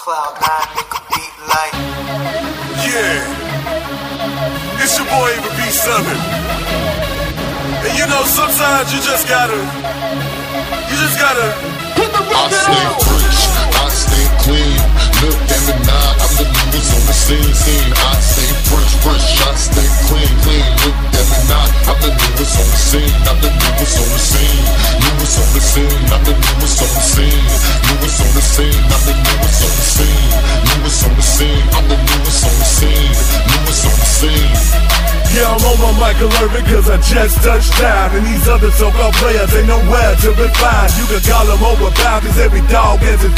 Cloud nine, nigga beat like. Yeah. It's your boy Aaron B Southern. And you know, sometimes you just gotta. You just gotta. I stay fresh, I'm Michael Irvin cause I just touched down. And these other so-called players ain't nowhere to be found. You can call them over cause every dog has a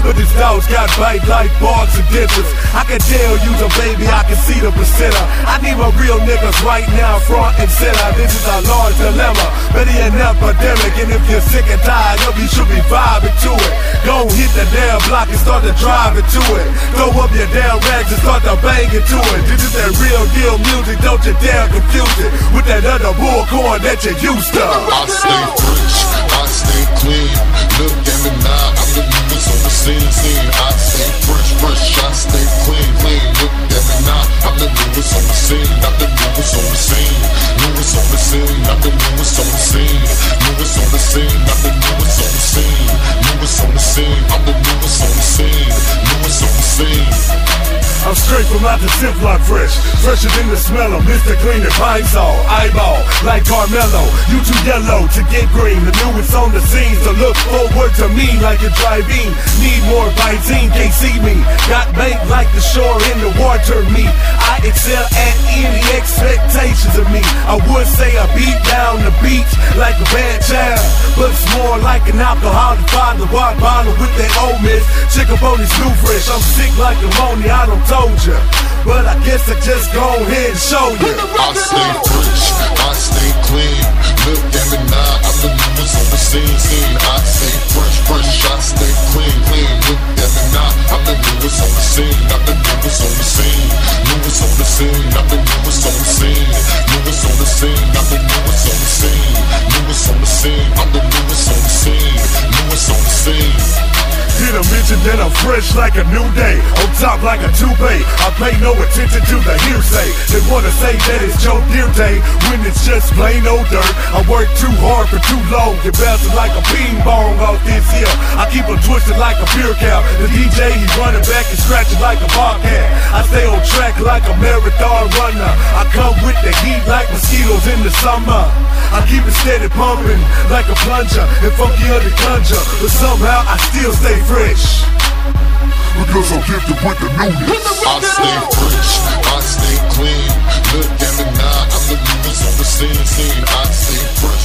But this dog's got bite like barks and dentures I can tell you's a baby, I can see the placenta I need my real niggas right now, front and center better an epidemic And if you're sick and tired of you should be vibing to it Go hit the damn block and start to drive into it Throw up your damn rags and start to bang into it This is that real deal music, don't you damn confuse it with that other bullcorn that you used to. I stay fresh, I stay clean. Newest on the scene, I'm the newest on the scene. Newest on the scene. I'm straight from out the Ziploc fresh, fresher than the smell of Mr. Clean and Sol, eyeball like Carmelo. You too yellow to get green. The newest on the scene, so look forward to me like a driving. Need more Visine, can't see me. Got bait like the shore in the water. Me, I excel at any expectations of me. I would say I beat down the beach like a bad child, but it's more like an alcoholic father. Water bottle with that old miss. Chicken bone new fresh. I'm sick like ammonia. I don't told ya. But I guess I just go ahead and show you. I stay fresh, I stay clean. Look at me now, I'm the newest That I'm fresh like a new day? On top like a toupee. I pay no attention to the hearsay. They wanna say that it's Joe Deer Day when it's just plain old dirt. I work too hard for too long. Get bouncing like a ping pong off this hill. I twisted like a beer cow. The DJ, he's running back and scratching like a bobcat. I stay on track like a marathon runner. I come with the heat like mosquitoes in the summer. I keep it steady pumping like a plunger and funky under conjure. But somehow I still stay fresh. Because I'm gifted with the newness. I stay fresh, I stay clean. Look at me now, I'm the newest on the scene. scene. I stay fresh,